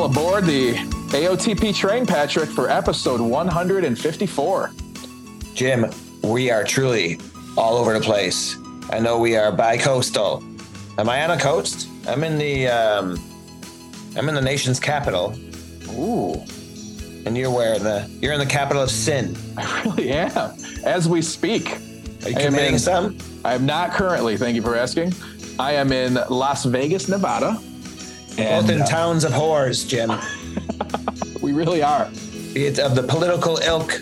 all aboard the AOTP train, Patrick, for episode 154. Jim, we are truly all over the place. I know we are bi-coastal. Am I on a coast? I'm in the um, I'm in the nation's capital, Ooh, and you're where the you're in the capital of sin. I really am. As we speak, Are you I committing in- some? I am not currently, thank you for asking. I am in Las Vegas, Nevada. And Both in uh, towns of whores, Jim. we really are. Be it of the political ilk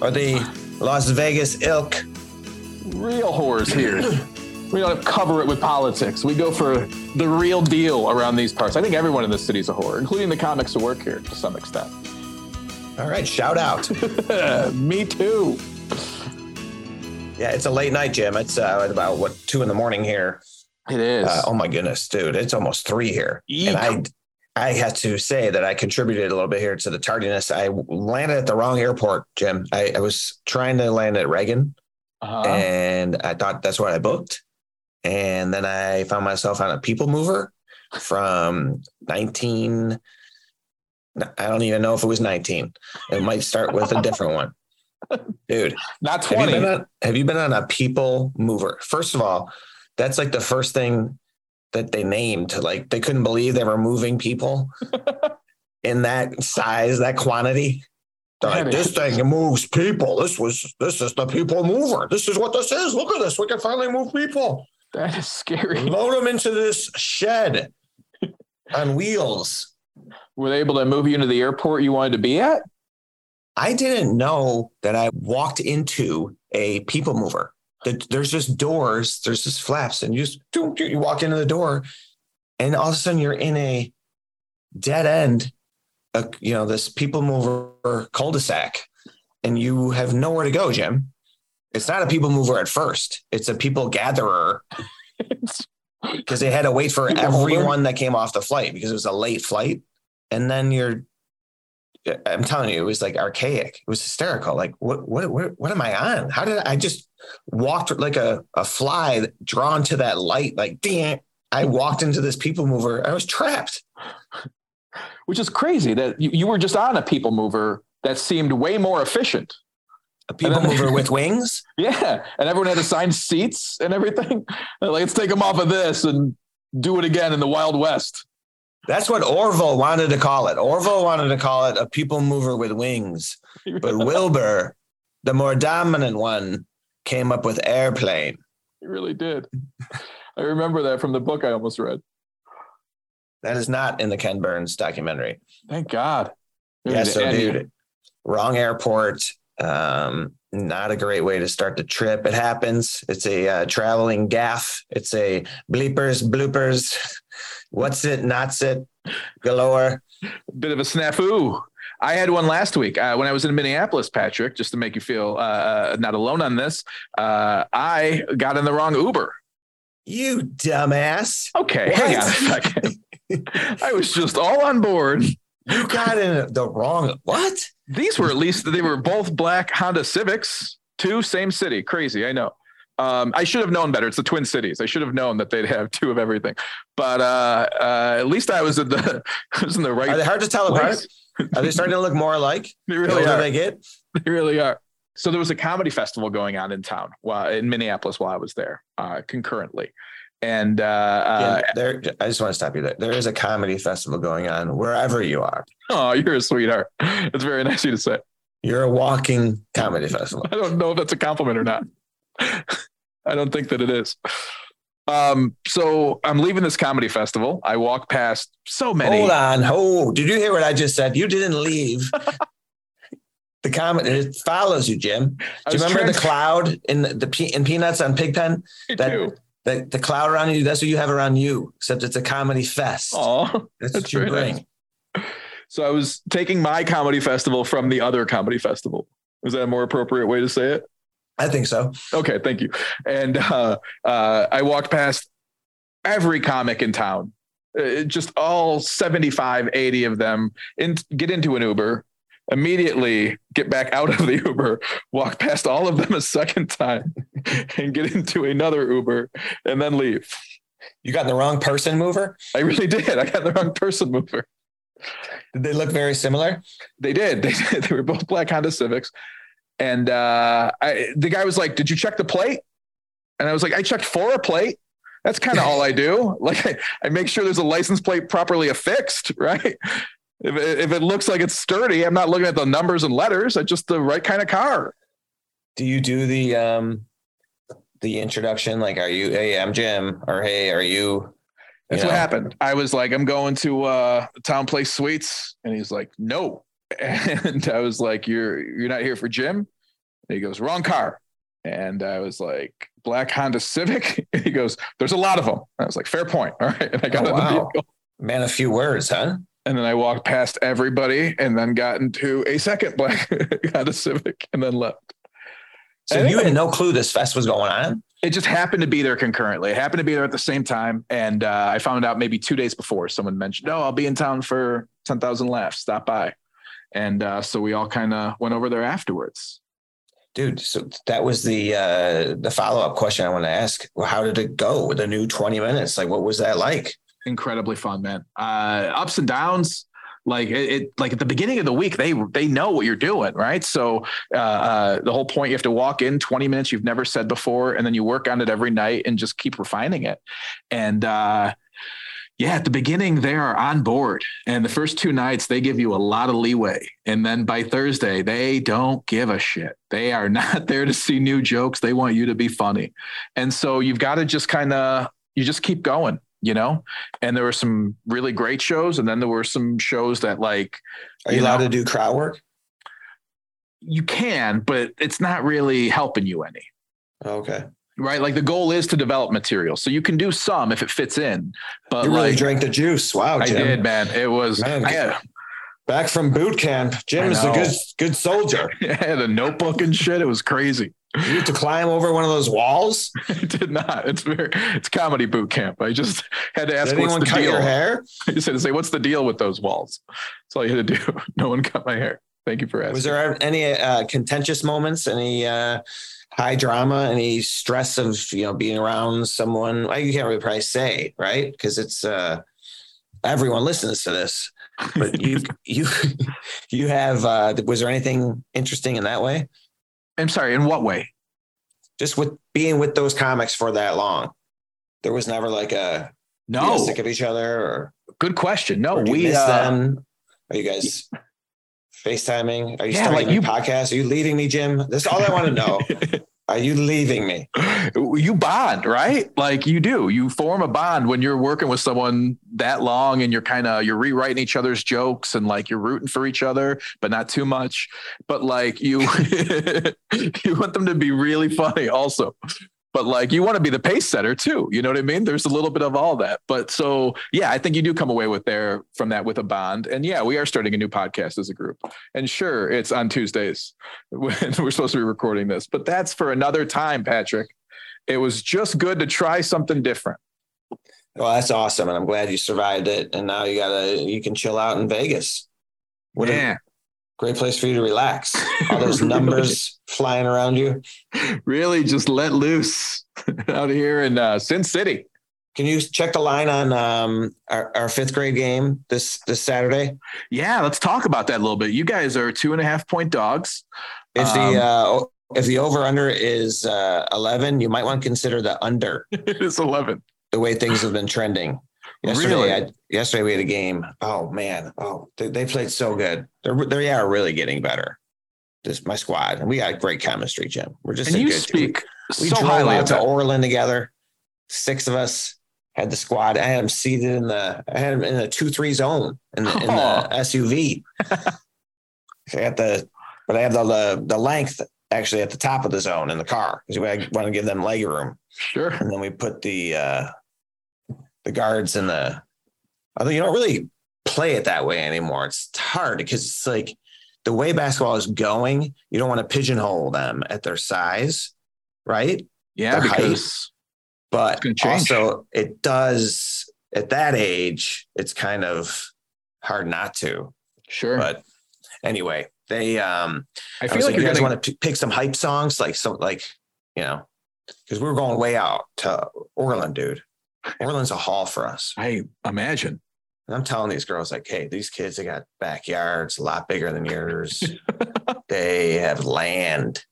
or the Las Vegas ilk. Real whores here. we don't cover it with politics. We go for the real deal around these parts. I think everyone in this city is a whore, including the comics who work here to some extent. All right, shout out. Me too. yeah, it's a late night, Jim. It's uh, about what two in the morning here. It is. Uh, oh my goodness, dude, it's almost three here, Eek. and I, I had to say that I contributed a little bit here to the tardiness. I landed at the wrong airport, Jim. I, I was trying to land at Reagan, Uh-huh. and I thought that's what I booked, and then I found myself on a people mover from nineteen. I don't even know if it was nineteen. It might start with a different one, dude. Not Have you, 20. been on, have you been on a people mover? First of all, that's like the first thing that they named. Like they couldn't believe they were moving people in that size, that quantity. They're like, this thing moves people. This was this is the people mover. This is what this is. Look at this. We can finally move people. That is scary. Load them into this shed on wheels. Were they able to move you into the airport you wanted to be at? I didn't know that I walked into a people mover. That there's just doors, there's just flaps, and you just you walk into the door, and all of a sudden you're in a dead end, uh, you know, this people mover cul-de-sac, and you have nowhere to go, Jim. It's not a people mover at first; it's a people gatherer. Because they had to wait for everyone that came off the flight because it was a late flight, and then you're Uh, I'm telling you, it was like archaic. It was hysterical. Like, what, what, what, what am I on? How did I, I just walked like a, a fly drawn to that light? Like, damn, I walked into this people mover. I was trapped. Which is crazy that you, you were just on a people mover that seemed way more efficient. A people then- mover with wings. Yeah. And everyone had assigned seats and everything. Like, let's take them off of this and do it again in the Wild West. That's what Orville wanted to call it. Orville wanted to call it a people mover with wings. But Wilbur, the more dominant one, came up with airplane. He really did. I remember that from the book I almost read. That is not in the Ken Burns documentary. Thank God. Yeah, so dude, wrong airport. Um, not a great way to start the trip. It happens. It's a uh, traveling gaff. It's a bleepers, bloopers. What's it? Not it galore. bit of a snafu. I had one last week uh, when I was in Minneapolis, Patrick, just to make you feel uh, uh, not alone on this. Uh, I got in the wrong Uber. You dumbass. Okay, hang on a second. I was just all on board. You got in the wrong. What? These were at least, they were both black Honda Civics, two, same city. Crazy, I know. Um, I should have known better. It's the Twin Cities. I should have known that they'd have two of everything. But uh, uh, at least I was in the I was in the right Are they hard to tell apart? Are they starting to look more alike? They really are. they get? They really are. So there was a comedy festival going on in town while in Minneapolis while I was there uh, concurrently. And uh, uh, Yeah, there. I just want to stop you there. There is a comedy festival going on wherever you are. oh, you're a sweetheart. It's very nice of you to say. You're a walking comedy festival. I don't know if that's a compliment or not. I don't think that it is. Um, so I'm leaving this comedy festival. I walk past so many. Hold on. Oh, did you hear what I just said? You didn't leave. the comment it follows you, Jim. Do you remember the trans- cloud in the, the in Peanuts on Pigpen? I that- do. The, the cloud around you, that's what you have around you, except it's a comedy fest. Aw. that's, that's what you bring. nice. So I was taking my comedy festival from the other comedy festival. Is that a more appropriate way to say it? I think so. Okay, thank you. And uh, uh, I walked past every comic in town, uh, just all 75, 80 of them, in, get into an Uber, immediately get back out of the Uber, walk past all of them a second time, and get into another Uber, and then leave. You got the wrong person mover. I really did. I got the wrong person mover. Did they look very similar? They did. They, did. they were both black Honda Civics. And uh, I, the guy was like, Did you check the plate? And I was like, I checked for a plate. That's kind of all I do. Like, I, I, make sure there's a license plate properly affixed, right? If it, if it looks like it's sturdy, I'm not looking at the numbers and letters. I just the right kind of car. Do you do the um the introduction? Like, are you, hey, I'm Jim, or hey, are you? That's what happened. I was like, I'm going to uh TownePlace Suites, and he's like, no. And I was like, You're you're not here for Jim? And he goes, Wrong car. And I was like, Black Honda Civic. And he goes, There's a lot of them. I was like, Fair point. All right. And I got oh, wow. the vehicle. Man, a few words, huh? And then I walked past everybody and then got into a second Black Honda Civic and then left. So you had no clue this fest was going on? It just happened to be there concurrently. It happened to be there at the same time. And uh, I found out maybe two days before someone mentioned, Oh, I'll be in town for 10,000 laughs. Stop by. And uh, so we all kind of went over there afterwards. Dude, so that was the uh, the follow up question I want to ask. Well, how did it go with the new 20 minutes? Like, what was that like? Incredibly fun, man. Uh, ups and downs like it, it, like at the beginning of the week they they know what you're doing right so uh, uh, the whole point you have to walk in 20 minutes you've never said before and then you work on it every night and just keep refining it and uh, yeah, at the beginning they are on board, and the first two nights they give you a lot of leeway, and then by Thursday they don't give a shit. They are not there to see new jokes. They want you to be funny, and so you've got to just kind of you just keep going, you know. And there were some really great shows, and then there were some shows that like. Are you, you allowed know, to do crowd work? You can, but it's not really helping you any. Okay right? Like the goal is to develop material, so you can do some if it fits in. But you really like, drank the juice. Wow, Jim. I did, man. It was man, I, back from boot camp. Jim is a good good soldier. yeah, the notebook and shit. It was crazy. You had to climb over one of those walls. I did not. It's very it's comedy boot camp. I just had to ask did what's the cut deal. Your hair? I just had to say what's the deal with those walls. That's all you had to do. No one cut my hair. Thank you for asking. Was there any uh, contentious moments? Any uh, high drama, any stress of you know being around someone? Well, you can't really probably say, right? Because it's uh, everyone listens to this. But you you you have uh, was there anything interesting in that way? I'm sorry, in what way? Just with being with those comics for that long. There was never like a no sick of each other or good question. No, we miss uh, them. Are you guys FaceTiming? Are you yeah, starting like you, podcast? Are you leaving me, Jim? That's all I want to know. Are you leaving me? You bond, right? Like you do. You form a bond when you're working with someone that long and you're kind of you're rewriting each other's jokes and like you're rooting for each other, but not too much. But like you you want them to be really funny also but like you want to be the pace setter too. You know what I mean? There's a little bit of all that. But so yeah, I think you do come away with there from that with a bond. And yeah, we are starting a new podcast as a group. And sure, it's on Tuesdays when we're supposed to be recording this, but that's for another time, Patrick. It was just good to try something different. Well, that's awesome. And I'm glad you survived it. And now you gotta you can chill out in Vegas. What yeah. A, great place for you to relax. All those numbers flying around you. Really just let loose out here in uh, Sin City. Can you check the line on um, our, our, fifth grade game this this Saturday? Yeah, let's talk about that a little bit. You guys are two and a half point dogs. If um, the uh, if the over under is uh, eleven, you might want to consider the under. it is eleven. The way things have been trending. Yesterday, really? I, yesterday we had a game. Oh man, oh they, they played so good. They're they are really getting better. This my squad, and we got great chemistry, Jim. We're just and you speak we, we so drove out to Orland together. Six of us had the squad. I had them seated in the I had them in the two three zone in the, in the SUV. I got the but I have the, the the length actually at the top of the zone in the car because I want to give them leg room. Sure. And then we put the uh the guards and the although you don't really play it that way anymore. It's hard because it's like the way basketball is going, you don't want to pigeonhole them at their size, right? Yeah, their because height. but also it does at that age, it's kind of hard not to. Sure. But anyway, they um I feel I like, you guys gonna... want to pick some hype songs, like some like, you know, because we were going way out to Orland, dude. Orland's a haul for us. I imagine. And I'm telling these girls, like, hey, these kids, they got backyards a lot bigger than yours. they have land.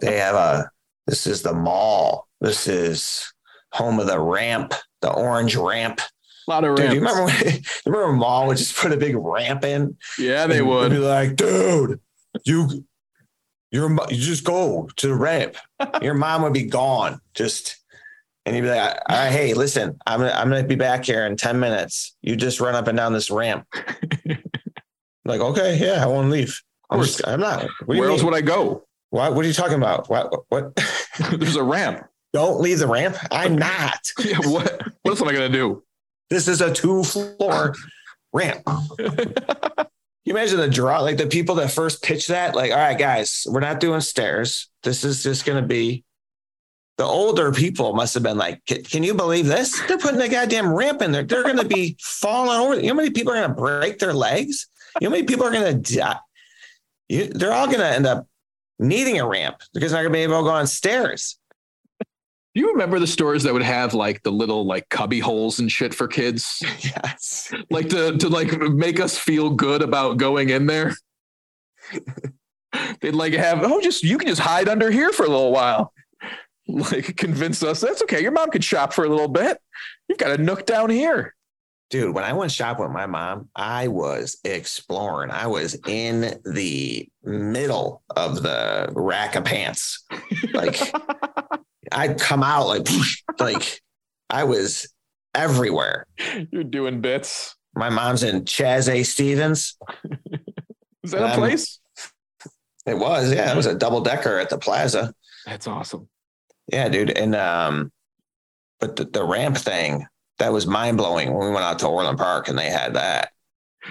They have a, this is the mall. This is home of the ramp, the orange ramp. A lot of Dude, ramps. you remember when, you remember when mall would just put a big ramp in? yeah, they would. be like, dude, you, your, mo- you just go to the ramp. Your mom would be gone. Just, and you'd be like, right, hey, listen, I'm gonna, I'm gonna be back here in 10 minutes. You just run up and down this ramp. like, okay, yeah, I won't leave. I'm, just, I'm not. What, do you Where else mean? would I go? what, what are you talking about? What, what? There's a ramp. Don't leave the ramp. I'm not. Yeah, what? What else am I gonna do? This is a two floor ramp. you imagine the draw, like the people that first pitched that, like, all right, guys, we're not doing stairs. This is just going to be the older people must have been like, can, you believe this? They're putting a goddamn ramp in there. They're going to be falling over. You know how many people are going to break their legs? You know how many people are going to die? You, they're all going to end up needing a ramp because they're not going to be able to go on stairs. Do you remember the stores that would have like the little like cubby holes and shit for kids? yes. like to to like make us feel good about going in there. They'd like have oh just you can just hide under here for a little while. Like convince us that's okay. Your mom could shop for a little bit. You've got a nook down here. Dude, when I went shopping with my mom, I was exploring. I was in the middle of the rack of pants. Like I'd come out like like I was everywhere. You're doing bits. My mom's in Chas. A. Stevens. Is that a place? It was, yeah, it was a double decker at the plaza. That's awesome. Yeah, dude. And um, but the, the ramp thing, that was mind blowing when we went out to Orland Park and they had that.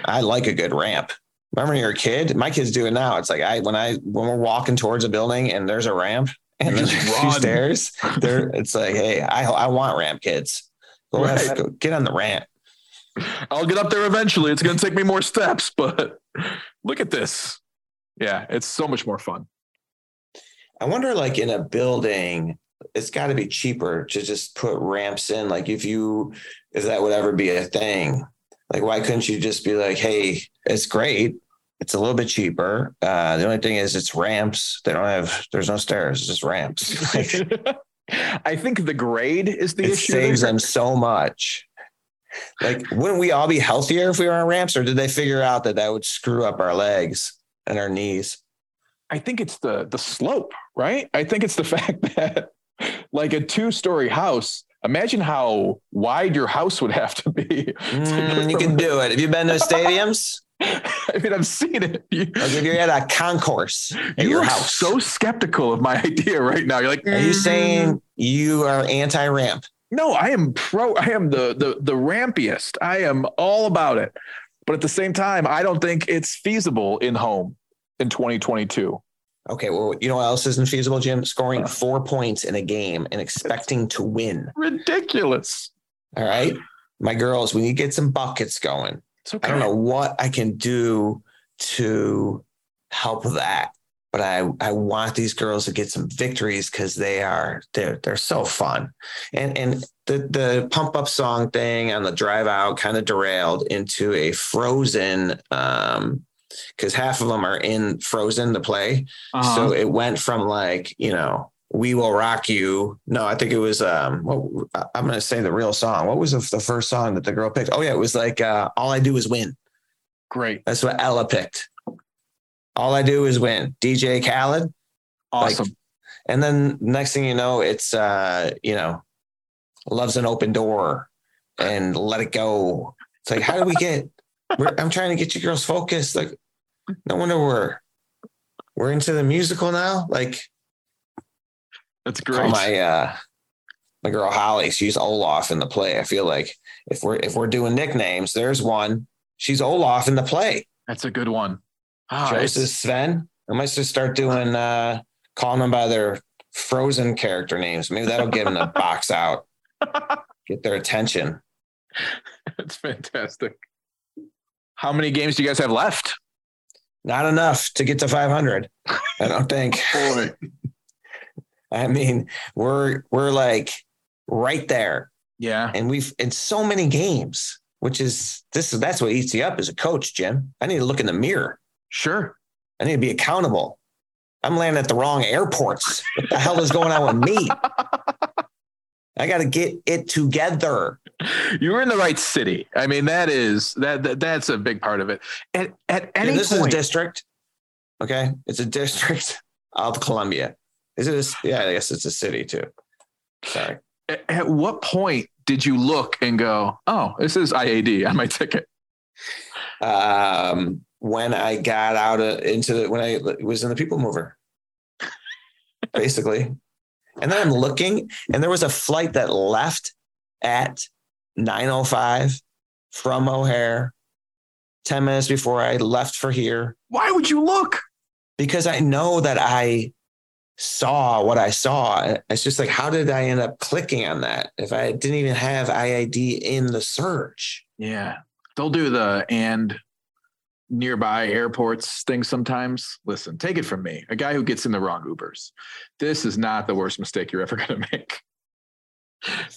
I like a good ramp. Remember when you're a kid? My kids do it now. It's like I when I when we're walking towards a building and there's a ramp and there's a few stairs. There, it's like, hey, I I want ramp kids. Go Right. go- get on the ramp. I'll get up there eventually. It's going to take me more steps, but look at this. Yeah, it's so much more fun. I wonder, like in a building, it's got to be cheaper to just put ramps in. Like if you, if that would ever be a thing, like why couldn't you just be like, hey, it's great. It's a little bit cheaper. Uh, the only thing is it's ramps. They don't have, there's no stairs, it's just ramps. Like, I think the grade is the issue. it issue. saves there. them so much. Like, wouldn't we all be healthier if we were on ramps, or did they figure out that that would screw up our legs and our knees? I think it's the the slope, right? I think it's the fact that like a two story house. Imagine how wide your house would have to be. Mm, you can do it. Have you been to stadiums? I mean, I've seen it. Like if you're at a concourse at you your house. so skeptical of my idea right now. You're like, Are you "Mm, saying you are anti-ramp? no? I am pro. I am the the the rampiest. I am all about it. But at the same time, I don't think it's feasible in home in 2022. Okay, well, you know what else isn't feasible, Jim? Scoring four points in a game and expecting to win. Ridiculous. All right. My girls, we need to get some buckets going. Okay. I don't know what I can do to help that, but I, I want these girls to get some victories because they are they're they're so fun. And and the the pump up song thing on the drive out kind of derailed into a frozen um because half of them are in frozen to play. Uh-huh. So it went from like, you know, we will rock you. No, I think it was um what I'm gonna say the real song. What was the, the first song that the girl picked? Oh yeah, it was like uh all I do is win. Great. That's what Ella picked. All I do is win. DJ Khaled. Awesome. And then next thing you know, it's uh, you know, loves an open door and let it go. It's like, how do we get we're, I'm trying to get you girls focused. Like, no wonder we're we're into the musical now. Like That's great. my uh my girl Holly, she's Olaf in the play. I feel like if we're if we're doing nicknames, there's one. She's Olaf in the play. That's a good one. Joseph it's- Sven. I might just start doing uh calling them by their frozen character names. Maybe that'll get them to box out, get their attention. That's fantastic. How many games do you guys have left? Not enough to get to 500. I don't think. Boy. I mean, we're we're like right there. Yeah. And we've in so many games. which is this is that's what eats you up as a coach, Jim. I need to look in the mirror. Sure. I need to be accountable. I'm landing at the wrong airports. What the hell is going on with me? I got to get it together. You were in the right city. I mean, that is that, that that's a big part of it. At at any Yeah, this point, is a district. Okay, it's a district of Columbia. Is it? A, yeah, I guess it's a city too. Sorry. at, at what point did you look and go, "Oh, this is IAD on my ticket"? Um, when I got out of, into the, when I was in the People Mover, basically, and then I'm looking, and there was a flight that left at 9:05 from O'Hare, ten minutes before I left for here. Why would you look? because I know that I saw what I saw. It's just like, how did I end up clicking on that if I didn't even have IAD in the search? Yeah, they'll do the and nearby airports thing sometimes. Listen, take it from me, a guy who gets in the wrong Ubers. This is not the worst mistake you're ever going to make.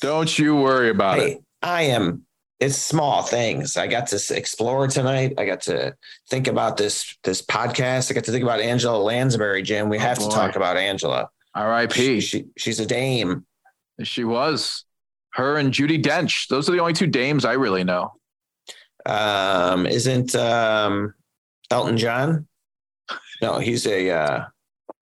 Don't you worry about it. I am. It's small things. I got to explore tonight. I got to think about this this podcast. I got to think about Angela Lansbury, Jim. We Oh, have boy. to talk about Angela. She, R.I.P. she she's a dame. She was. Her and Judi Dench. Those are the only two dames I really know. Um, isn't um, Elton John? No, he's a uh,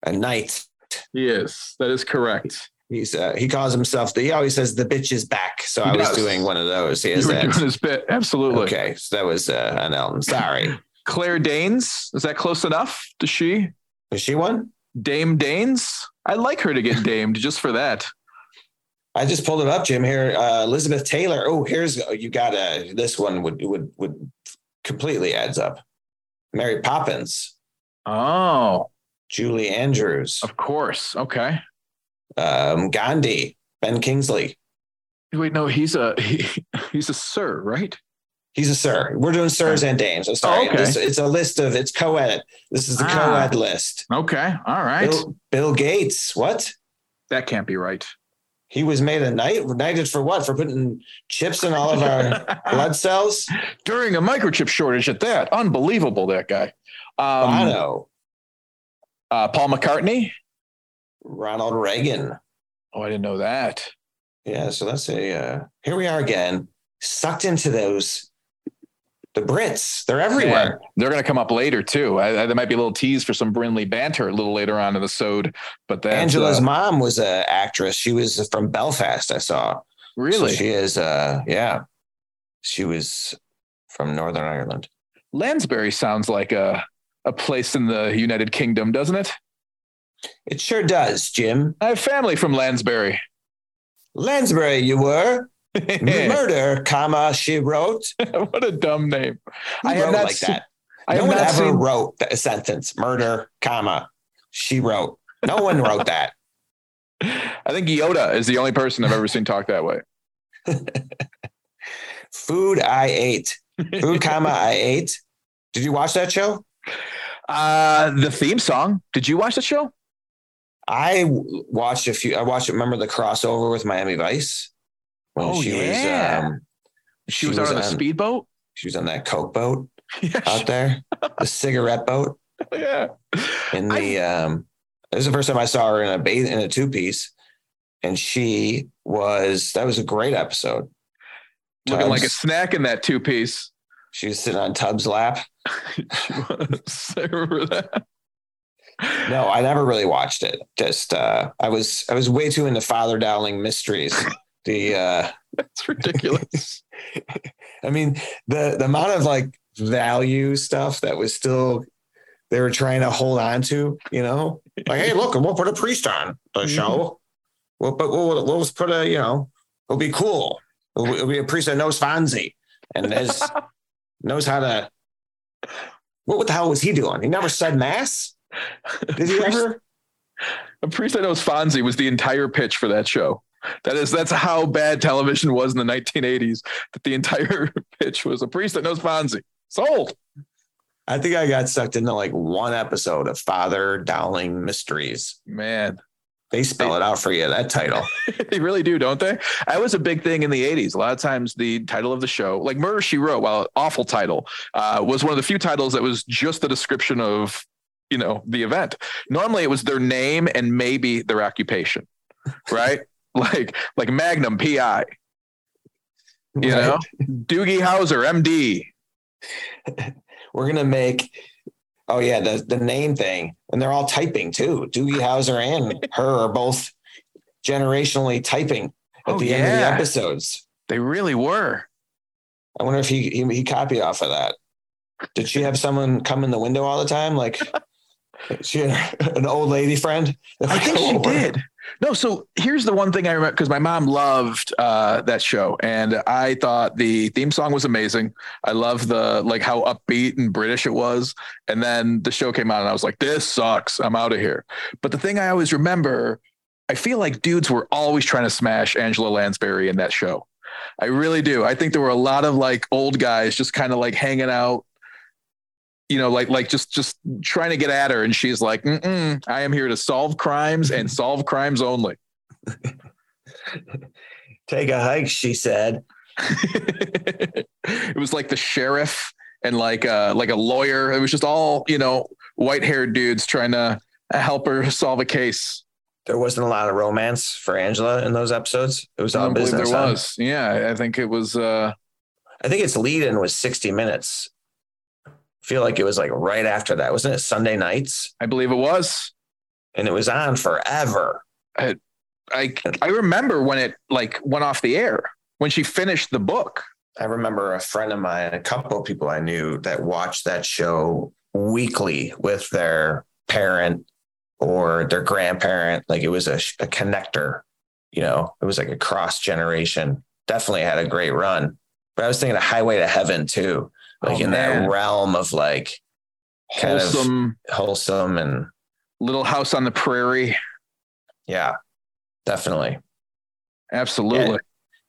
a knight. Yes, that is correct. He's uh, he calls himself. The, he always says the bitch is back. So I was doing one of those. He You has were that. doing his bit. Absolutely. Okay, so that was uh, an Elton. Sorry, Claire Danes. Is that close enough? Does she? is she one? Dame Danes? I'd like her to get damed just for that. I just pulled it up, Jim. Here, uh, Elizabeth Taylor. Oh, here's oh, you got uh, this one would would would completely adds up. Mary Poppins, Oh, Julie Andrews, of course. Okay. um, Gandhi, Ben Kingsley. Wait, no, he's a he, he's a sir, right? He's a sir. We're doing sirs and dames. I'm sorry. Oh, okay. This- it's a list of it's co-ed. This is the Ah. co-ed list. Okay. All right. Bill, Bill Gates. What? That can't be right. He was made a knight. Knighted for what? For putting chips in all of our blood cells? During a microchip shortage at that. Unbelievable, that guy. Um, Bono, uh, Paul McCartney. Ronald Reagan. Oh, I didn't know that. Yeah, so that's a uh, here we are again, sucked into those the Brits. They're everywhere. They're going to come up later too. I, I, there might be a little tease for some Brimley banter a little later on in the sode, but Angela's uh, mom was an actress. She was from Belfast, I saw. really So she is uh yeah. She was from Northern Ireland. Lansbury sounds like a a place in the United Kingdom, doesn't it? It sure does, Jim. I have family from Lansbury. Lansbury, you were. Murder, comma, she wrote. what a dumb name. Who I have wrote not like seen- that. I no one ever seen- wrote a sentence. Murder, comma, she wrote. No one wrote that. I think Yoda is the only person I've ever seen talk that way. Food I ate. Food, comma, I ate. Did you watch that show? Uh, the theme song. Did you watch the show? I watched a few. I watched. Remember the crossover with Miami Vice Oh, she yeah. was. Um, She, was, out on a speedboat. She was on that coke boat Yeah, out there, the cigarette boat. yeah. In the um, this is the first time I saw her in a bath in a two piece, and she was. That was a great episode. Looking like a snack in that two piece. She was sitting on Tubbs' lap. she was. I remember that. No, I never really watched it. Just uh, I was I was way too into Father Dowling Mysteries. The uh, That's ridiculous. I mean, the the amount of like value stuff that was still they were trying to hold on to, you know, like, hey, look, we'll put a priest on the show. We'll put we'll, we'll put a, you know, it'll be cool. It'll, it'll be a priest that knows Fonzie and is, knows how to. What, what the hell was he doing? He never said mass. Did he ever? A priest that knows Fonzie was the entire pitch for that show. That is, that's how bad television was in the 1980s. That the entire pitch was a priest that knows Fonzie. Sold. I think I got sucked into like one episode of Father Dowling Mysteries. Man, They spell it out for you, that title. they really do, don't they? That was a big thing in the 80s. A lot of times, the title of the show, like Murder She Wrote, while awful title, uh, was one of the few titles that was just a description of, you know, the event. Normally, it was their name and maybe their occupation, right? like like Magnum PI, you right. know, Doogie Howser MD. We're gonna make Oh yeah, the the name thing, and they're all typing too. Doogie Howser and her are both generationally typing at oh, the yeah. end of the episodes. They really were. I wonder if he, he he copied off of that. Did she have someone come in the window all the time? Like she had an old lady friend? I think she did. No, so here's the one thing I remember because my mom loved uh, that show, and I thought the theme song was amazing. I love the like how upbeat and British it was, and then the show came out, and I was like, "This sucks. I'm out of here." But the thing I always remember, I feel like dudes were always trying to smash Angela Lansbury in that show. I really do. I think there were a lot of like old guys just kind of like hanging out you know, like like just just trying to get at her, and she's like, "I am here to solve crimes and solve crimes only." Take a hike, she said. it was like the sheriff and like uh like a lawyer. It was just all you know, white haired dudes trying to help her solve a case. There wasn't a lot of romance for Angela in those episodes. It was all business. There was, yeah. I think it was. uh I think its lead in was 60 minutes feel like it was like right after that. Wasn't it Sunday nights? I believe it was. And it was on forever. I, I, I remember when it like went off the air when she finished the book. I remember a friend of mine, a couple of people I knew that watched that show weekly with their parent or their grandparent. Like it was a, a connector, you know, it was like a cross generation. Definitely had a great run. But I was thinking of Highway to Heaven too like oh, in man. that realm of like wholesome, wholesome and little house on the prairie. Yeah, definitely. Absolutely. Yeah,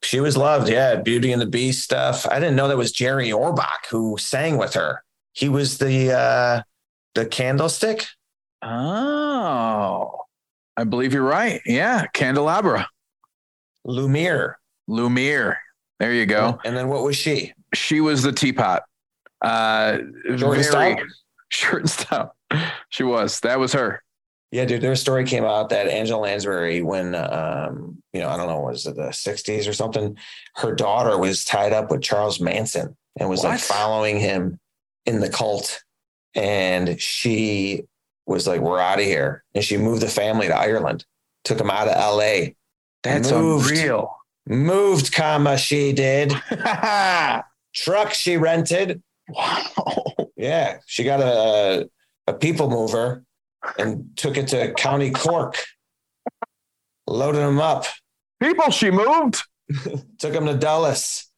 she was loved. Yeah. Beauty and the Beast stuff. I didn't know that was Jerry Orbach who sang with her. He was the, uh, the candlestick. Oh, I believe you're right. Yeah. Candelabra. Lumiere. Lumiere. There you go. And then what was she? She was the teapot. Uh, short and stout. Short and stout. She was. That was her. Yeah, dude. Their story came out that Angela Lansbury, when um, you know, I don't know, was it the '60s or something? Her daughter was tied up with Charles Manson and was what? like following him in the cult, and she was like, "We're out of here," and she moved the family to Ireland, took them out of L.A. That's moved, unreal. Moved, comma she did. Truck she rented Wow. Yeah. She got a, a people mover and took it to County Cork, loaded them up. People she moved. took them to Dulles.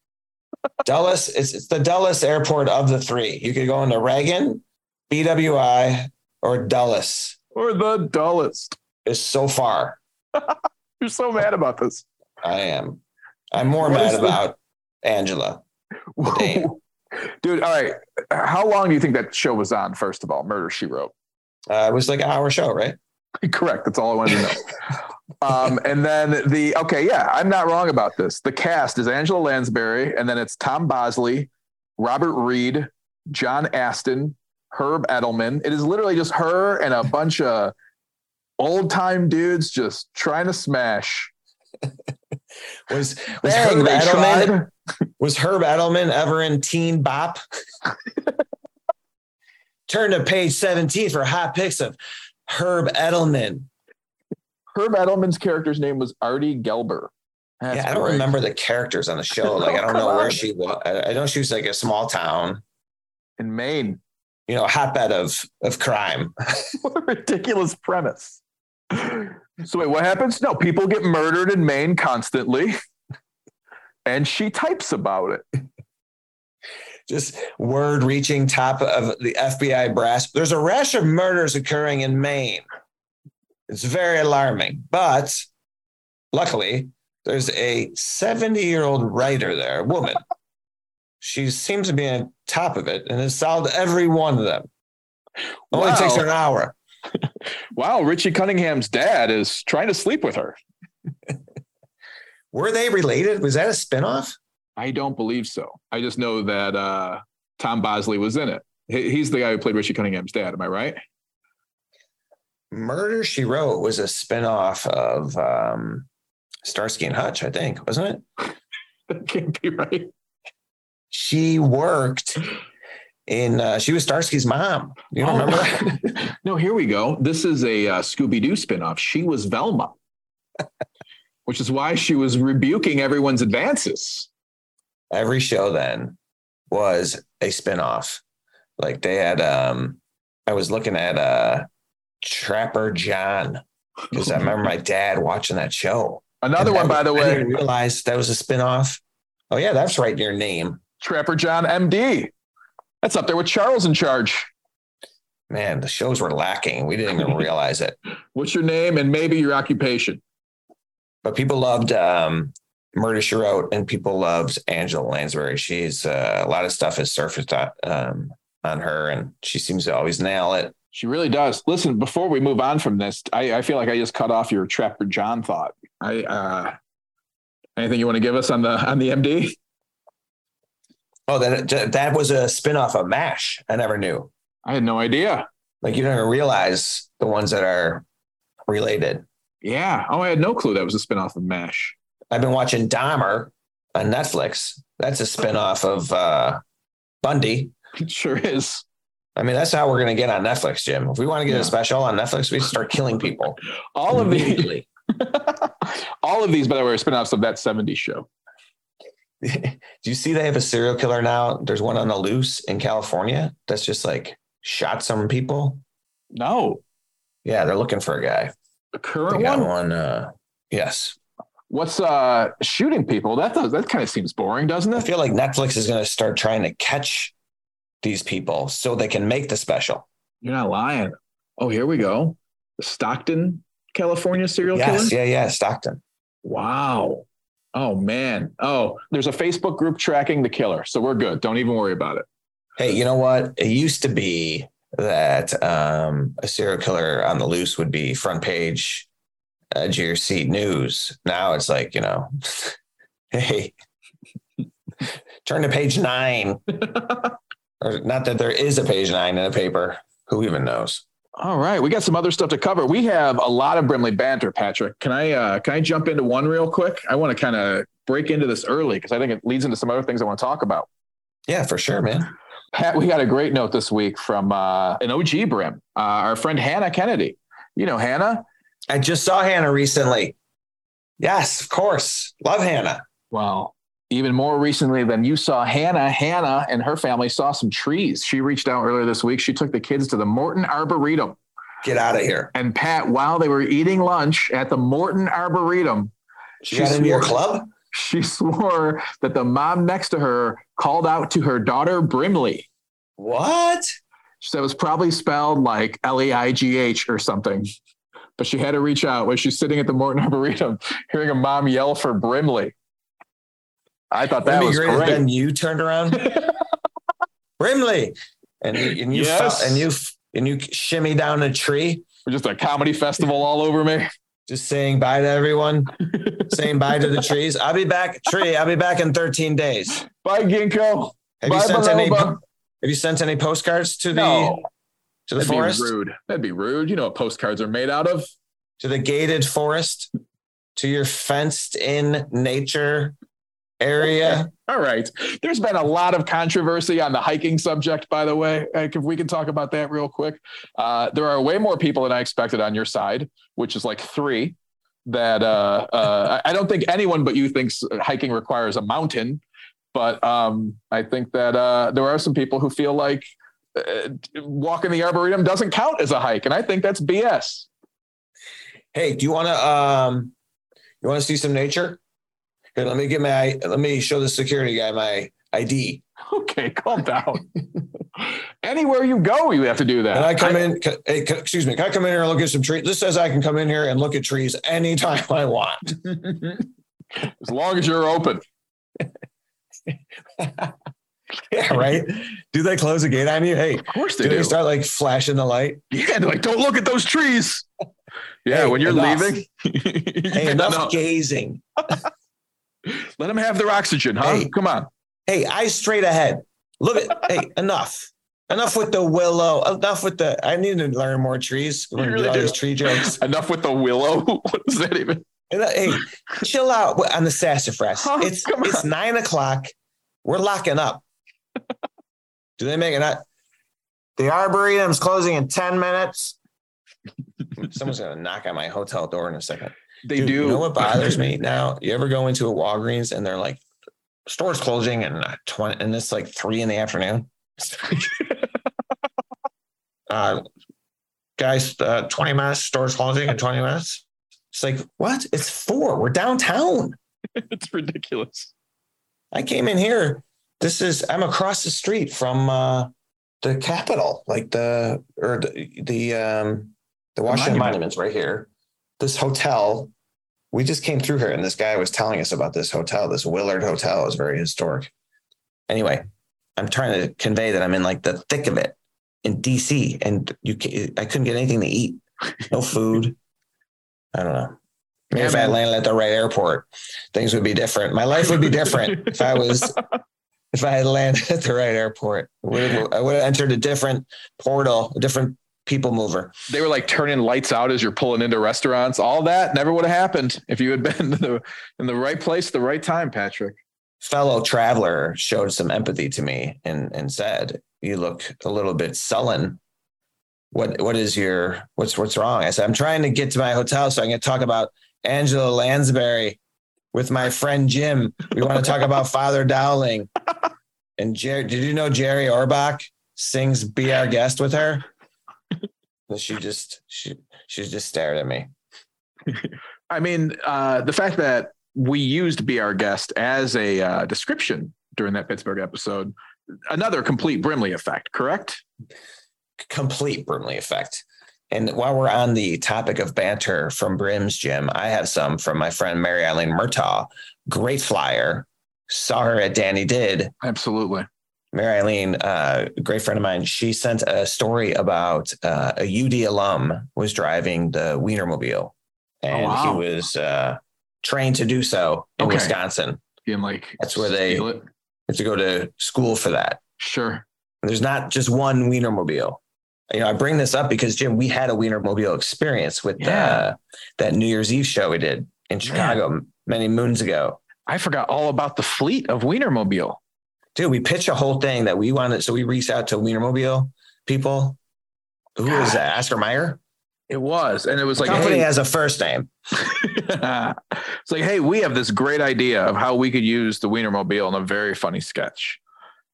Dulles, it's, it's the Dulles airport of the three. You could go into Reagan, BWI, or Dulles. Or the dullest. It's so far. You're so mad about this. I am. I'm more what mad about Angela. Dude, all right. How long do you think that show was on, first of all? Murder She Wrote. Uh, it was like an hour show, right? Correct. That's all I wanted to know. um, and then the, okay, yeah, I'm not wrong about this. The cast is Angela Lansbury, and then it's Tom Bosley, Robert Reed, John Astin, Herb Edelman. It is literally just her and a bunch of old time dudes just trying to smash. Was was Dang, Herb Edelman was Herb Edelman ever in Teen Bop? Turn to page 17 for hot pics of Herb Edelman. Herb Edelman's character's name was Artie Gelber. That's yeah, I don't great. remember the characters on the show. Like, I don't know where she was. I know she was like a small town in Maine. You know, hotbed of of crime. what a ridiculous premise. So wait, what happens? No, people get murdered in Maine constantly and she types about it. Just word reaching top of the FBI brass. There's a rash of murders occurring in Maine. It's very alarming, but luckily, there's a 70 year old writer there, woman. she seems to be on top of it and has solved every one of them. Only wow. takes her an hour. wow, Richie Cunningham's dad is trying to sleep with her. Were they related? Was that a spinoff? I don't believe so. I just know that uh, Tom Bosley was in it. He's the guy who played Richie Cunningham's dad. Am I right? Murder She Wrote was a spinoff of um, Starsky and Hutch, I think, wasn't it? That can't be right. She worked in. Uh, she was Starsky's mom. You don't Oh. remember that? no, here we go. This is a uh, Scooby Doo spinoff. She was Velma, which is why she was rebuking everyone's advances. Every show then was a spinoff. Like they had. um I was looking at uh Trapper John because I remember my dad watching that show. Another And one, by the was- I way, didn't realize that was a spinoff. Oh yeah, that's right. Your name, Trapper John MD. That's up there with Charles in charge. man. The shows were lacking. We didn't even realize it. What's your name and maybe your occupation? But people loved um, Murder She Wrote, and people loved Angela Lansbury. She's uh, a lot of stuff has surfaced on, um, on her, and she seems to always nail it. She really does. Listen, before we move on from this, I, I feel like I just cut off your Trapper John thought. I uh anything you want to give us on the on the MD? Oh, that that was a spinoff of MASH. I never knew. I had no idea. Like you don't even realize the ones that are related. Yeah. Oh, I had no clue that was a spinoff of MASH. I've been watching Dahmer on Netflix. That's a spinoff of uh, Bundy. It sure is. I mean, that's how we're going to get on Netflix, Jim. If we want to get Yeah. a special on Netflix, we start killing people. All of these all of these, by the way, are spinoffs of that 70s show. Do you see they have a serial killer now? There's one on the loose in California that's just like shot some people. No. Yeah, they're looking for a guy. The current one. one. Uh, yes, What's uh shooting people? That does that kind of seems boring, doesn't it? I feel like Netflix is going to start trying to catch these people so they can make the special. You're not lying. Oh, here we go. Stockton, California serial Yes, killer. yeah, yeah, Stockton. Wow. Oh man. Oh, there's a Facebook group tracking the killer, so we're good. Don't even worry about it. Hey, you know what? It used to be that um, a serial killer on the loose would be front page edge of your seat news. Now it's like, you know, hey, turn to page nine. or not that there is a page nine in a paper. Who even knows? All right, we got some other stuff to cover. We have a lot of Brimley banter, Patrick. Can I uh, can I jump into one real quick? I want to kind of break into this early because I think it leads into some other things I want to talk about. Yeah, for sure, man. Pat, we got a great note this week from uh, an OG Brim, uh, our friend Hannah Kennedy. You know Hannah. I just saw Hannah recently. Yes, of course. Love Hannah. Well, even more recently than you saw Hannah, Hannah and her family saw some trees. She reached out earlier this week. She took the kids to the Morton Arboretum. Get out of here. And Pat, while they were eating lunch at the Morton Arboretum, She got into your swore- club? She swore that the mom next to her called out to her daughter Brimley. What? She said it was probably spelled like L E I G H or something. But she had to reach out when she's sitting at the Morton Arboretum, hearing a mom yell for Brimley. I thought that Wouldn't was great then you turned around, Brimley, and you and you Yes. fell, and you and you shimmy down a tree, We're Just a comedy festival all over me. just saying bye to everyone, saying bye to the trees. I'll be back, tree. I'll be back in 13 days. Bye, Ginkgo. Have Bye, you sent any? Have you sent any postcards to the No, to the that'd forest be rude. That'd be rude. You know what postcards are made out of? to the gated forest to your fenced in nature area? All right. There's been a lot of controversy on the hiking subject, by the way. Like, if we can talk about that real quick. Uh, there are way more people than I expected on your side, which is like three. That uh, uh, I don't think anyone but you thinks hiking requires a mountain, but um, I think that uh, there are some people who feel like uh, walking the arboretum doesn't count as a hike, and I think that's BS. Hey, do you want to um, you want to see some nature? Here, let me get my let me show the security guy my ID. Okay, calm down. Anywhere you go, you have to do that. Can I come in? Can, hey, can- excuse me. Can I come in here and look at some trees? This says I can come in here and look at trees anytime I want. as long as you're open. Yeah, right. Do they close the gate on you? Hey, Of course they do do. they start like flashing the light? yeah, they're like, don't look at those trees. Yeah, Hey, when you're enough. leaving, Hey, enough No, gazing. let them have their oxygen, huh? Hey. Come on. Hey, eyes straight ahead. Look at. hey, enough. Enough with the willow. Enough with the. I need to learn more trees. Learn really all do. tree jokes. Enough with the willow. What is that even? Hey, chill out on the sassafras. Huh? Oh, it's Come it's on. nine o'clock. We're locking up. Do they make it not? The Arboretum's closing in 10 minutes. Someone's gonna knock on my hotel door in a second. They Dude, do. You know what bothers me now? You ever go into a Walgreens and they're like, store's closing and 20 and it's like three in the afternoon. uh guys, uh 20 minutes, store's closing in 20 minutes. It's like, what? It's four. We're downtown. it's ridiculous. I came in here. This is I'm across the street from uh the Capitol, like the or the the um the Washington monument. Monuments right here. This hotel. We just came through here and this guy was telling us about this hotel, this Willard Hotel is very historic. Anyway, I'm trying to convey that I'm in like the thick of it in DC and you can, I couldn't get anything to eat. No food. I don't know. Maybe Yeah, if I had landed at the right airport, things would be different. My life would be different if I was if I had landed at the right airport. I would have, I would have entered a different portal, a different people mover. They were like turning lights out as you're pulling into restaurants. All that never would have happened if you had been in the, in the right place, at the right time, Patrick. Fellow traveler showed some empathy to me and and said, "You look a little bit sullen. What what is your what's what's wrong?" I said, "I'm trying to get to my hotel so I'm going to talk about Angela Lansbury with my friend Jim. We want to talk about Father Dowling." And Jerry, did you know Jerry Orbach sings "Be Our Guest" with her? And she just she she just stared at me. I mean, uh, the fact that we used "Be Our Guest" as a uh, description during that Pittsburgh episode, another complete Brimley effect, correct? complete Brimley effect. And while we're on the topic of banter from Brim's gym, I have some from my friend Mary Eileen Murtaugh, great flyer. Saw her at Danny Did. Absolutely. Mary Eileen, uh, a great friend of mine, she sent a story about uh, a UD alum was driving the Wienermobile, and wow. he was uh, trained to do so in Okay. Wisconsin. Being like, That's where they- it. Have to go to school for that. Sure. There's not just one Wienermobile. You know, I bring this up because Jim, we had a Wienermobile experience with Yeah. uh, that New Year's Eve show we did in Chicago many moons ago. I forgot all about the fleet of Wienermobile. Dude, we pitched a whole thing that we wanted. So we reached out to Wienermobile people. Who was that? Oscar Mayer? It was, and it was like, Company hey, has a first name. it's like, hey, we have this great idea of how we could use the Wienermobile in a very funny sketch.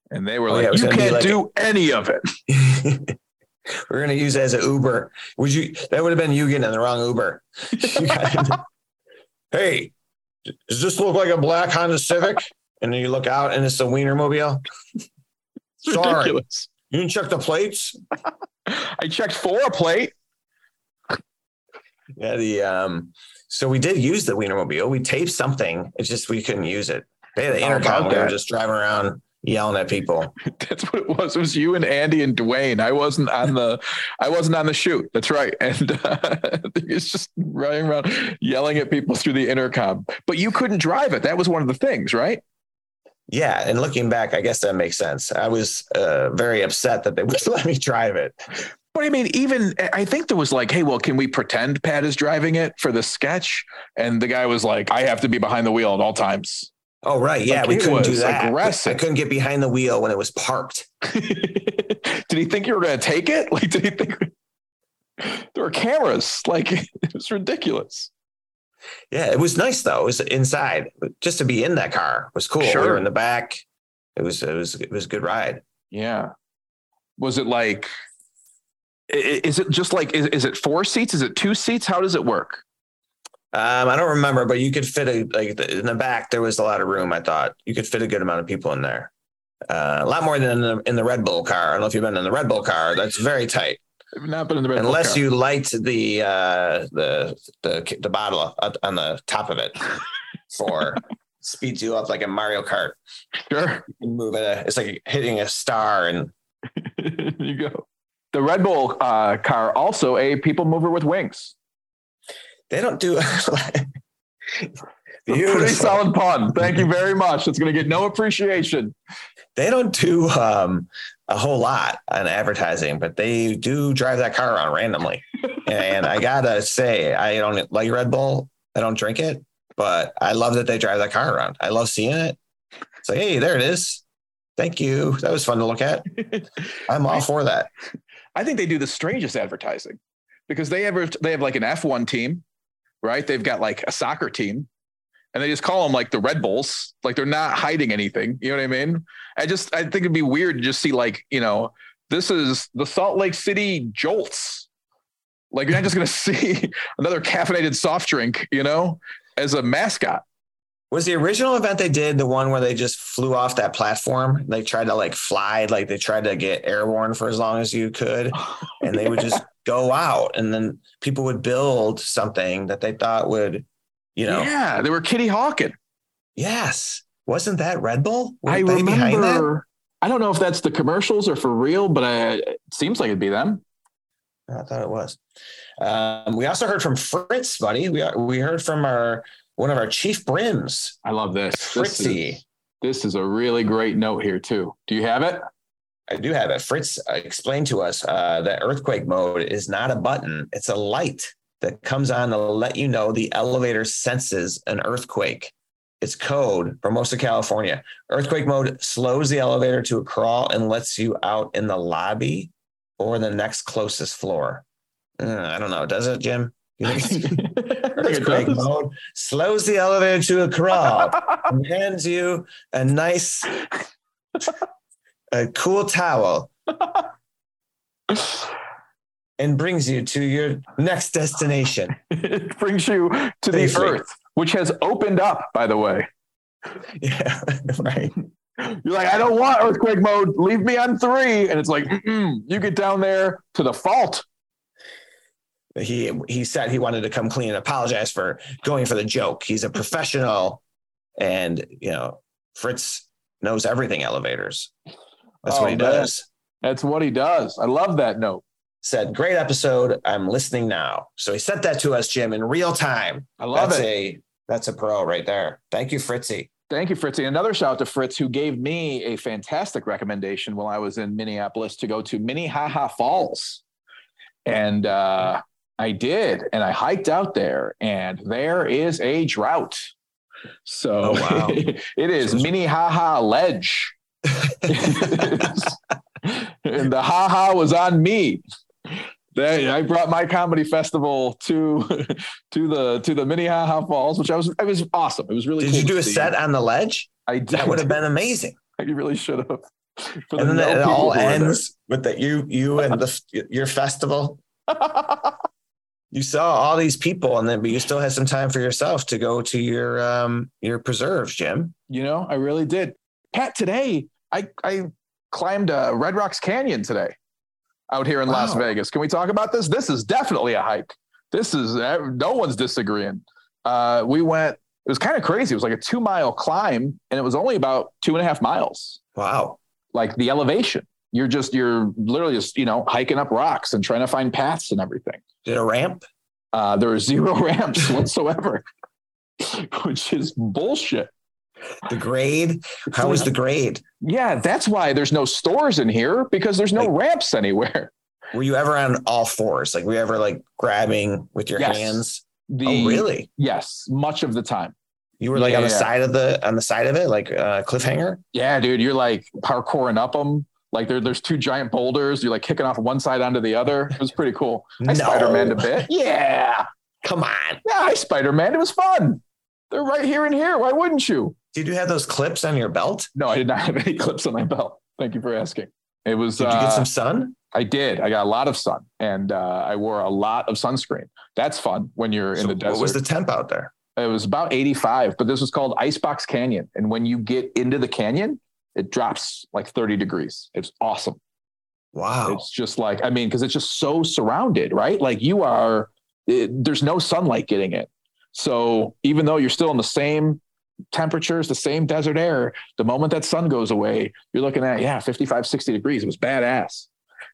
And they were Oh, like, yeah, you can't like- do any of it. We're gonna use it as an Uber. Would you? That would have been you getting in the wrong Uber. Hey, does this look like a black Honda Civic? And then you look out and it's a Wienermobile. It's Sorry. ridiculous. You didn't check the plates. I checked for a plate. Yeah, the um. So we did use the Wienermobile. We taped something. It's just we couldn't use it. They had the intercom. We were just driving around yelling at people. That's what it was. It was you and Andy and Dwayne. I wasn't on the, I wasn't on the shoot. That's right. And uh, it's just running around yelling at people through the intercom. But you couldn't drive it. That was one of the things, right? Yeah, and looking back, I guess that makes sense. I was uh, very upset that they wouldn't let me drive it. But I mean, even I think there was like, hey, well, can we pretend Pat is driving it for the sketch? And the guy was like, I have to be behind the wheel at all times. Oh right, yeah, Like, we couldn't do that. aggressive. I couldn't get behind the wheel when it was parked. did he think you were going to take it? Like, did he think there were cameras? Like, it was ridiculous. Yeah, it was nice though. It was inside. Just to be in that car was cool. We Sure. were in the back. It was it was it was a good ride. Yeah. Was it like, is it just like, is, is it four seats? Is it two seats? How does it work? Um, I don't remember, but you could fit a like the- in the back. There was a lot of room. I thought you could fit a good amount of people in there. Uh, a lot more than in the, in the Red Bull car. I don't know if you've been in the Red Bull car. That's very tight. Not the Red Unless you light the uh, the the the bottle up on the top of it for speeds you up like a Mario Kart. Sure. You move it. It's like hitting a star and you go. The Red Bull uh, car also a people mover with wings. they don't do Pretty Beautiful. solid pun. Thank you very much. It's going to get no appreciation. They don't do um, a whole lot on advertising, but they do drive that car around randomly. and I gotta say, I don't like Red Bull. I don't drink it, but I love that they drive that car around. I love seeing it. It's like, hey, there it is. Thank you. That was fun to look at. I'm all for that. I think they do the strangest advertising because they ever they have like an F1 team, right? They've got like a soccer team, and they just call them like the Red Bulls. Like they're not hiding anything. You know what I mean? I just I think it'd be weird to just see like you know this is the Salt Lake City Jolts. Like you're not just gonna see another caffeinated soft drink, you know, as a mascot. Was the original event they did the one where they just flew off that platform? They tried to like fly, like they tried to get airborne for as long as you could. and they would just go out and then people would build something that they thought would you know yeah, they were Kitty Hawking. yes wasn't that red bull Were I they behind that? remember. I don't know if that's the commercials or for real, but I, it seems like it'd be them. i thought it was um, we also heard from fritz buddy we, we heard from our one of our chief brims I love this. This is, fritzy this is a really great note here too. Do you have it? i do have it fritz explained to us uh, that earthquake mode is not a button it's a light that comes on to let you know the elevator senses an earthquake It's code for most of California. Earthquake mode slows the elevator to a crawl and lets you out in the lobby or the next closest floor. Uh, I don't know. Does it, Jim? You I think it's think it earthquake mode slows the elevator to a crawl and hands you a nice, a cool towel and brings you to your next destination. it brings you to the Safely. earth, which has opened up, by the way. Yeah, right. You're like, I don't want earthquake mode. Leave me on three. And it's like, you get down there to the fault. He he said he wanted to come clean and apologize for going for the joke. He's a professional, and you know Fritz knows everything elevators. That's Oh, what he man. does. That's what he does. I love that note. Said, great episode. I'm listening now. So he sent that to us, Jim, in real time. I love that's it. a that's a pro right there. Thank you, Fritzy. Thank you, Fritzy. Another shout out to Fritz, who gave me a fantastic recommendation while I was in Minneapolis to go to Minnehaha Falls. And uh, I did. And I hiked out there, and there is a drought. So Oh, wow. it is Minnehaha Ledge. and the ha ha was on me. I brought my comedy festival to to the to the Minnehaha Falls, which I was it was awesome. It was really. Did cool you do a see. set on the ledge? I did. That would have been amazing. You really should have. And then no it all were there. ends with that you you and the your festival. You saw all these people, and then but you still had some time for yourself to go to your um your preserves, Jim. you know, I really did. Pat, today I I climbed uh, Red Rocks Canyon today, out here in Las Vegas. Can we talk about this? This is definitely a hike. This is no one's disagreeing. Uh, we went. It was kind of crazy. It was like a two mile climb, and it was only about two and a half miles. Wow. Like the elevation, you're just you're literally just you know hiking up rocks and trying to find paths and everything. Did a ramp? Uh, there are zero ramps whatsoever, which is bullshit. The grade? How was the grade? Yeah, that's why there's no stores in here because there's no ramps anywhere. Were you ever on all fours? Like were you ever like grabbing with your Yes. hands? The, oh, really? Yes, much of the time. You were like on the Yeah. side of the on the side of it, like uh, cliffhanger. Yeah, dude, you're like parkouring up them. Like there, there's two giant boulders. You're like kicking off one side onto the other. It was pretty cool. I Spider-Man a bit. Yeah, Come on. yeah, I Spider-Man. It was fun. They're right here and here. Why wouldn't you? Did you have those clips on your belt? No, I did not have any clips on my belt. Thank you for asking. It was. Did you get uh, some sun? I did. I got a lot of sun, and uh, I wore a lot of sunscreen. That's fun when you're in the desert. What was the temp out there? It was about 85, but this was called Icebox Canyon. And when you get into the canyon, it drops like 30 degrees. It's awesome. Wow. It's just like, I mean, because it's just so surrounded, right? Like you are, it, there's no sunlight getting in. So even though you're still in the same temperatures, the same desert air. The moment that sun goes away, you're looking at, yeah, 55, 60 degrees. It was badass.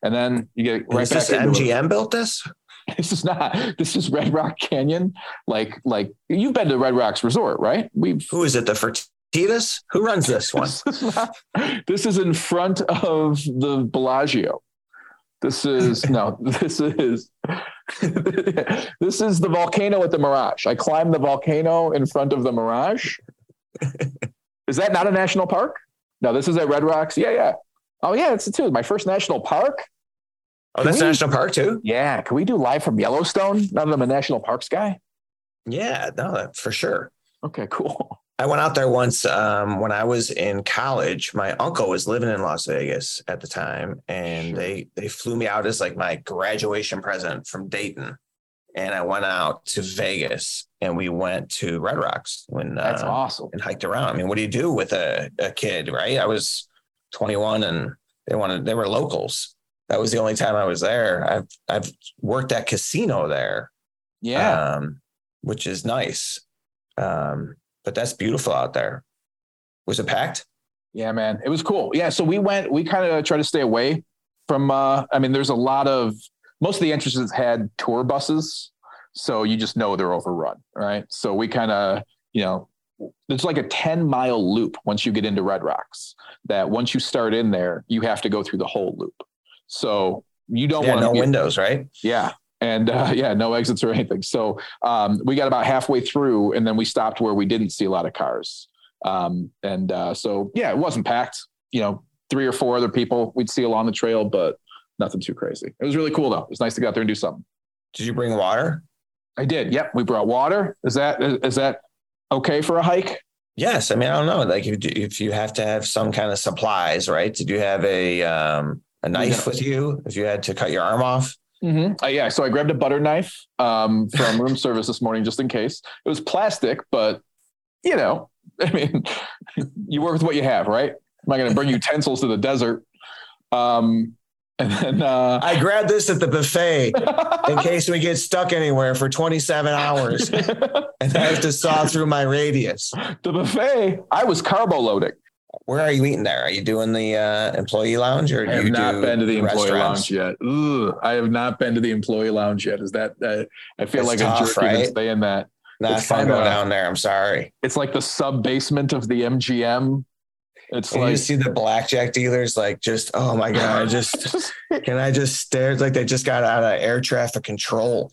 And then you get right Is back this into it. MGM built this? This is not, this is Red Rock Canyon. Like, like you've been to Red Rocks Resort, right? We've, Who is it? The Fertitas? Who runs this one? This is, not, this is in front of the Bellagio. This is no, this is this is the volcano at the Mirage. I climbed the volcano in front of the Mirage. Is that not a national park? No, this is at Red Rocks. Yeah, yeah. Oh yeah, it's too. My first national park. Oh, that's we- National Park too? Yeah, can we do live from Yellowstone? Now that I'm a national parks guy. Yeah, no, for sure. Okay, cool. I went out there once um, when I was in college. My uncle was living in Las Vegas at the time, and Sure. they they flew me out as like my graduation present from Dayton. And I went out to Vegas, and we went to Red Rocks when That's uh, awesome. and hiked around. I mean, what do you do with a, a kid, right? I was 21, and they wanted they were locals. That was the only time I was there. I've I've worked at casino there, Yeah. um, which is nice. Um, but that's beautiful out there. Was it packed? Yeah, man, it was cool. Yeah, so we went. We kind of try to stay away from. uh I mean, there's a lot of most of the entrances had tour buses, so you just know they're overrun, right? So we kind of, you know, it's like a 10 mile loop once you get into Red Rocks. That once you start in there, you have to go through the whole loop. So you don't Yeah, want no windows, right? yeah. And uh, yeah, no exits or anything. So um, we got about halfway through, and then we stopped where we didn't see a lot of cars. Um, and uh, so yeah, it wasn't packed. You know, three or four other people we'd see along the trail, but nothing too crazy. It was really cool though. It was nice to go out there and do something. Did you bring water? I did. Yep, we brought water. Is that is, that okay for a hike? Yes. I mean, I don't know. Like if, if you have to have some kind of supplies, right? Did you have a um, a knife with you if you had to cut your arm off? Mm-hmm. Uh, yeah, so I grabbed a butter knife um, from room service this morning just in case. It was plastic, but you know, I mean, you work with what you have, right? I'm not going to bring utensils to the desert. Um, and then uh, I grabbed this at the buffet in case we get stuck anywhere for 27 hours and I have to saw through my radius. the buffet, I was carbo loading. Where are you eating there? Are you doing the uh, employee lounge or I have you not been to the employee lounge yet. Ugh, I have not been to the employee lounge yet. Is that uh, I feel It's like tough, a jerk even right? saying that. Not It's fun kinda- down there. I'm sorry. It's like the sub basement of the MGM. It's And you see the blackjack dealers like just oh my god, just can I just stare? It's like they just got out of air traffic control.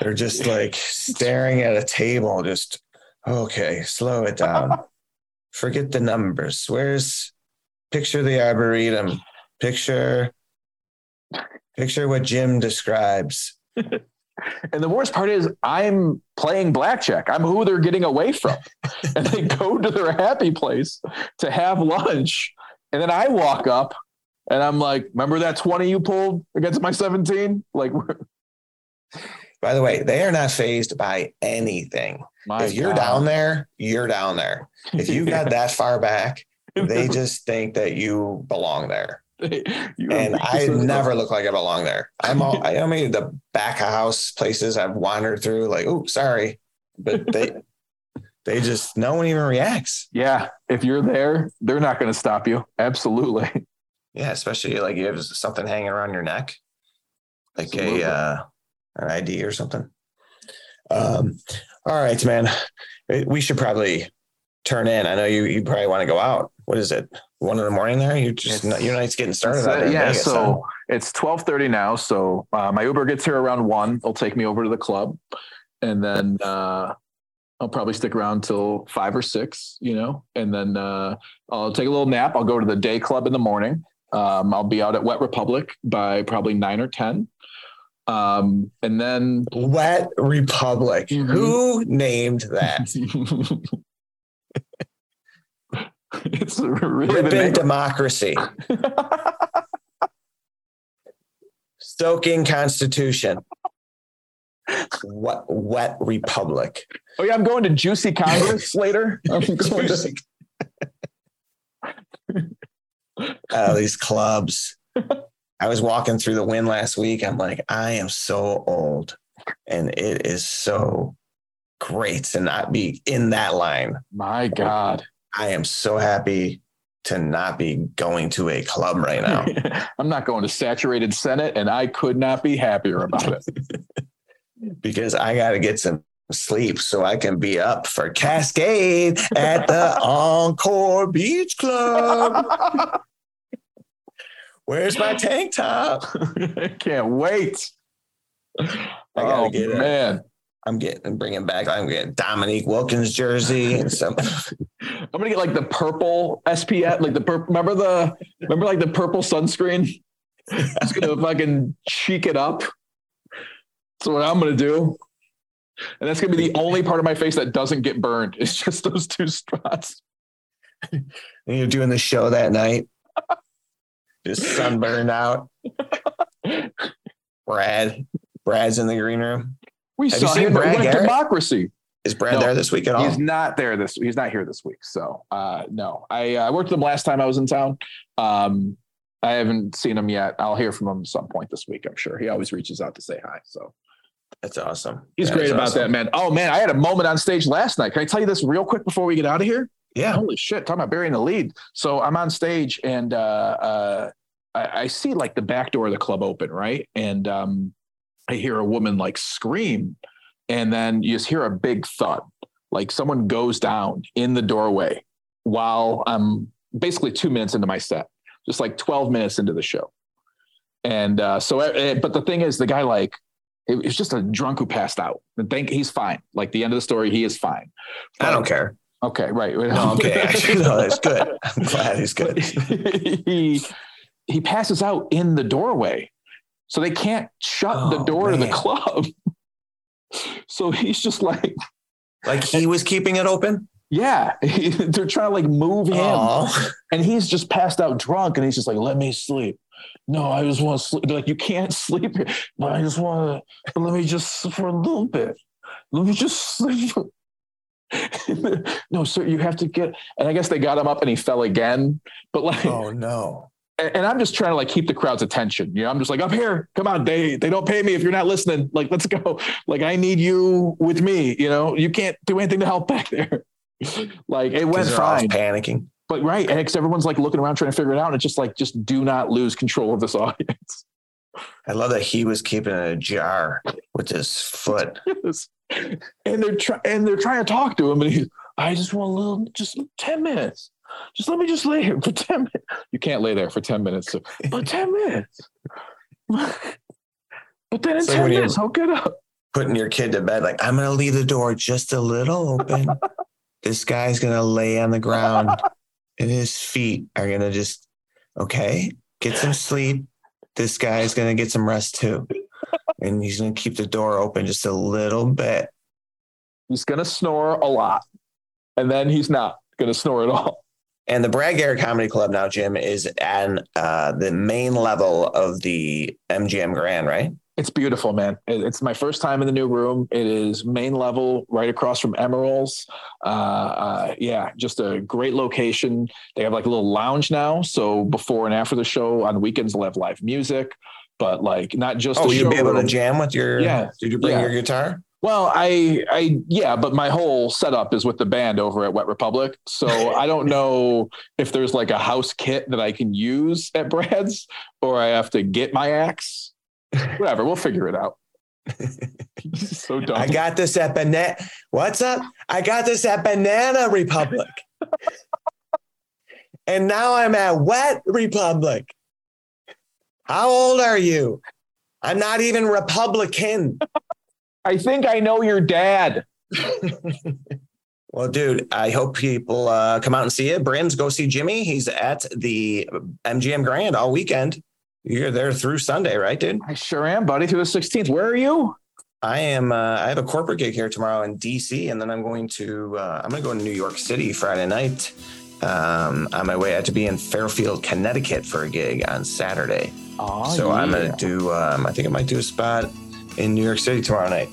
They're just like staring at a table. Just okay, slow it down. Forget the numbers. Where's picture the arboretum? Picture picture what Jim describes. And the worst part is, I'm playing blackjack. I'm who they're getting away from. and they go to their happy place to have lunch. And then I walk up and I'm like, remember that 20 you pulled against my 17? Like, By the way, they are not fazed by anything. my if you're God. down there, you're down there. If you got that far back, they just think that you belong there. And I never look like I belong there. I'm all I mean the back of house places I've wandered through, like, oh, sorry. But they they just no one even reacts. Yeah. If you're there, they're not going to stop you. Absolutely. Yeah, especially like you have something hanging around your neck, like Absolutely. a uh an ID or something. Um, all right, man. We should probably turn in. I know you you probably want to go out. What is it? One in the morning there? You just It's- your night's getting started. There yeah. Vegas, so huh? it's 1230 now. So uh, my Uber gets here around one. They'll take me over to the club. And then uh, I'll probably stick around till five or six, you know, and then uh, I'll take a little nap. I'll go to the day club in the morning. Um, I'll be out at Wet Republic by probably nine or 10. Um, and then Wet Republic. Mhm. Who named that? it's really the Ripping name. democracy. Stoking Constitution. What wet republic? oh yeah, I'm going to Juicy Congress later. I'm going to- Oh, these clubs. I was walking through the Wynn last week. I'm like, I am so old, and it is so great to not be in that line. My God. I am so happy to not be going to a club right now. I'm not going to saturated Senate, and I could not be happier about it. because I got to get some sleep so I can be up for Cascade at the Encore Beach Club. Where's my tank top? I can't wait. I gotta oh, get it. man. I'm getting bringing back. I'm getting Dominique Wilkins jersey and some. I'm gonna get like the purple SPF, like the purple. Remember the remember like the purple sunscreen. i Just gonna fucking cheek it up. That's what I'm gonna do. And that's gonna be the only part of my face that doesn't get burned. It's just those two spots. And you're doing the show that night, just sunburned out. Brad, Brad's in the green room. We Have saw him Brad at Garrett? Democracy. Is Brad No, there this week at all? He's not there this. He's not here this week. So uh, no, I uh, worked with him last time I was in town. Um, I haven't seen him yet. I'll hear from him at some point this week. I'm sure he always reaches out to say hi. So That's awesome. he's great about awesome. that, man. Oh man, I had a moment on stage last night. Can I tell you this real quick before we get out of here? Yeah. Holy shit, talking about burying the lead. So I'm on stage and uh, uh, I, I see like the back door of the club open, right? And um, I hear a woman like scream, and then you just hear a big thud, like someone goes down in the doorway while I'm basically two minutes into my set, just like 12 minutes into the show. And uh, so, uh, but the thing is, the guy like it was just a drunk who passed out. And think he's fine. Like the end of the story, he is fine. I don't care. Okay, right. No, okay. Actually, no, that's good. I'm glad he's good. he he passes out in the doorway, so they can't shut the Oh, door to the club. So he's just like, Like he was keeping it open. yeah, they're trying to like move him, Oh, and he's just passed out drunk, and he's just like, let me sleep. No, I just want to sleep. They're like, you can't sleep here, but I just want to. Let me just for a little bit. Let me just sleep. no, sir, you have to get. And I guess they got him up, and he fell again. But like, oh no. And, I'm just trying to like keep the crowd's attention. You know, I'm just like, up here, come on, they they don't pay me if you're not listening. Like, let's go. Like, I need you with me. You know, you can't do anything to help back there. like, it went fine, panicking. but right, and because everyone's like looking around trying to figure it out, and it's just like, just do not lose control of this audience. I love that he was keeping it in a jar with his foot. Yes. and they're trying and they're trying to talk to him, and he's, I just want a little, just ten minutes. Just let me just lay here for 10 minutes. You can't lay there for 10 minutes. So, but 10 minutes. But then in like 10 minutes, I'll get up. Putting your kid to bed, like, I'm going to leave the door just a little open. this guy's going to lay on the ground and his feet are going to just, okay, get some sleep. This guy's going to get some rest too. And he's going to keep the door open just a little bit. He's going to snore a lot. And then he's not going to snore at all. And the Brad Garrett Comedy Club now, Jim, is at uh, the main level of the MGM Grand, right? It's beautiful, man. It's my first time in the new room. It is main level, right across from Emeralds. Uh, uh, yeah, just a great location. They have like a little lounge now. So before and after the show on weekends, they'll have live music, but like not just. Oh, you'd be able to jam with your. Yeah. Did you bring Yeah. your guitar? Well, I, I, yeah, but my whole setup is with the band over at Wet Republic. So I don't know if there's like a house kit that I can use at Brad's or I have to get my axe. Whatever, we'll figure it out. so dumb. I got this at Banana. What's up? I got this at Banana Republic. and now I'm at Wet Republic. How old are you? I'm not even Republican. I think I know your dad. Well, dude, I hope people uh, come out and see it. Brins, go see Jimmy. He's at the MGM Grand all weekend. You're there through Sunday, right, dude? I sure am, buddy. Through the 16th. Where are you? I am. Uh, I have a corporate gig here tomorrow in DC, and then I'm going to. Uh, I'm going to go to New York City Friday night. Um, on my way, I have to be in Fairfield, Connecticut for a gig on Saturday. Oh, so I'm gonna do. Um, I think I might do a spot in New York City tomorrow night.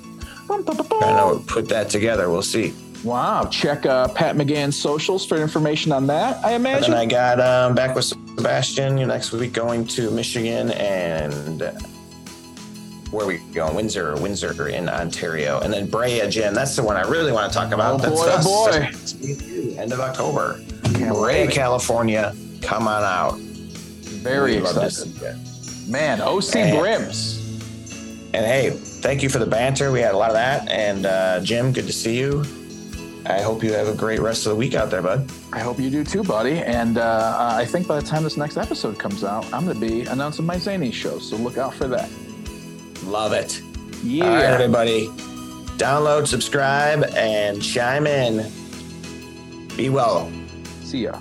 I know put that together. We'll see. Wow. Check uh, Pat McGann's socials for information on that, I And imagine. then I got um, back with Sebastian next week, going to Michigan and where we going? Windsor, Windsor in Ontario, and then Brea Gym. That's the one I really want to talk about. Oh, boy, That's oh, us. boy. That's me and you, end of October. Brea. California. Come on out. Very We'd love to excited. Man, OC. Brims. And hey, thank you for the banter. We had a lot of that. And uh, Jim, good to see you. I hope you have a great rest of the week out there, bud. I hope you do too, buddy. And uh, I think by the time this next episode comes out, I'm going to be announcing my Zany show. So look out for that. Love it. Yeah. All right, everybody. Download, subscribe, and chime in. Be well. See ya.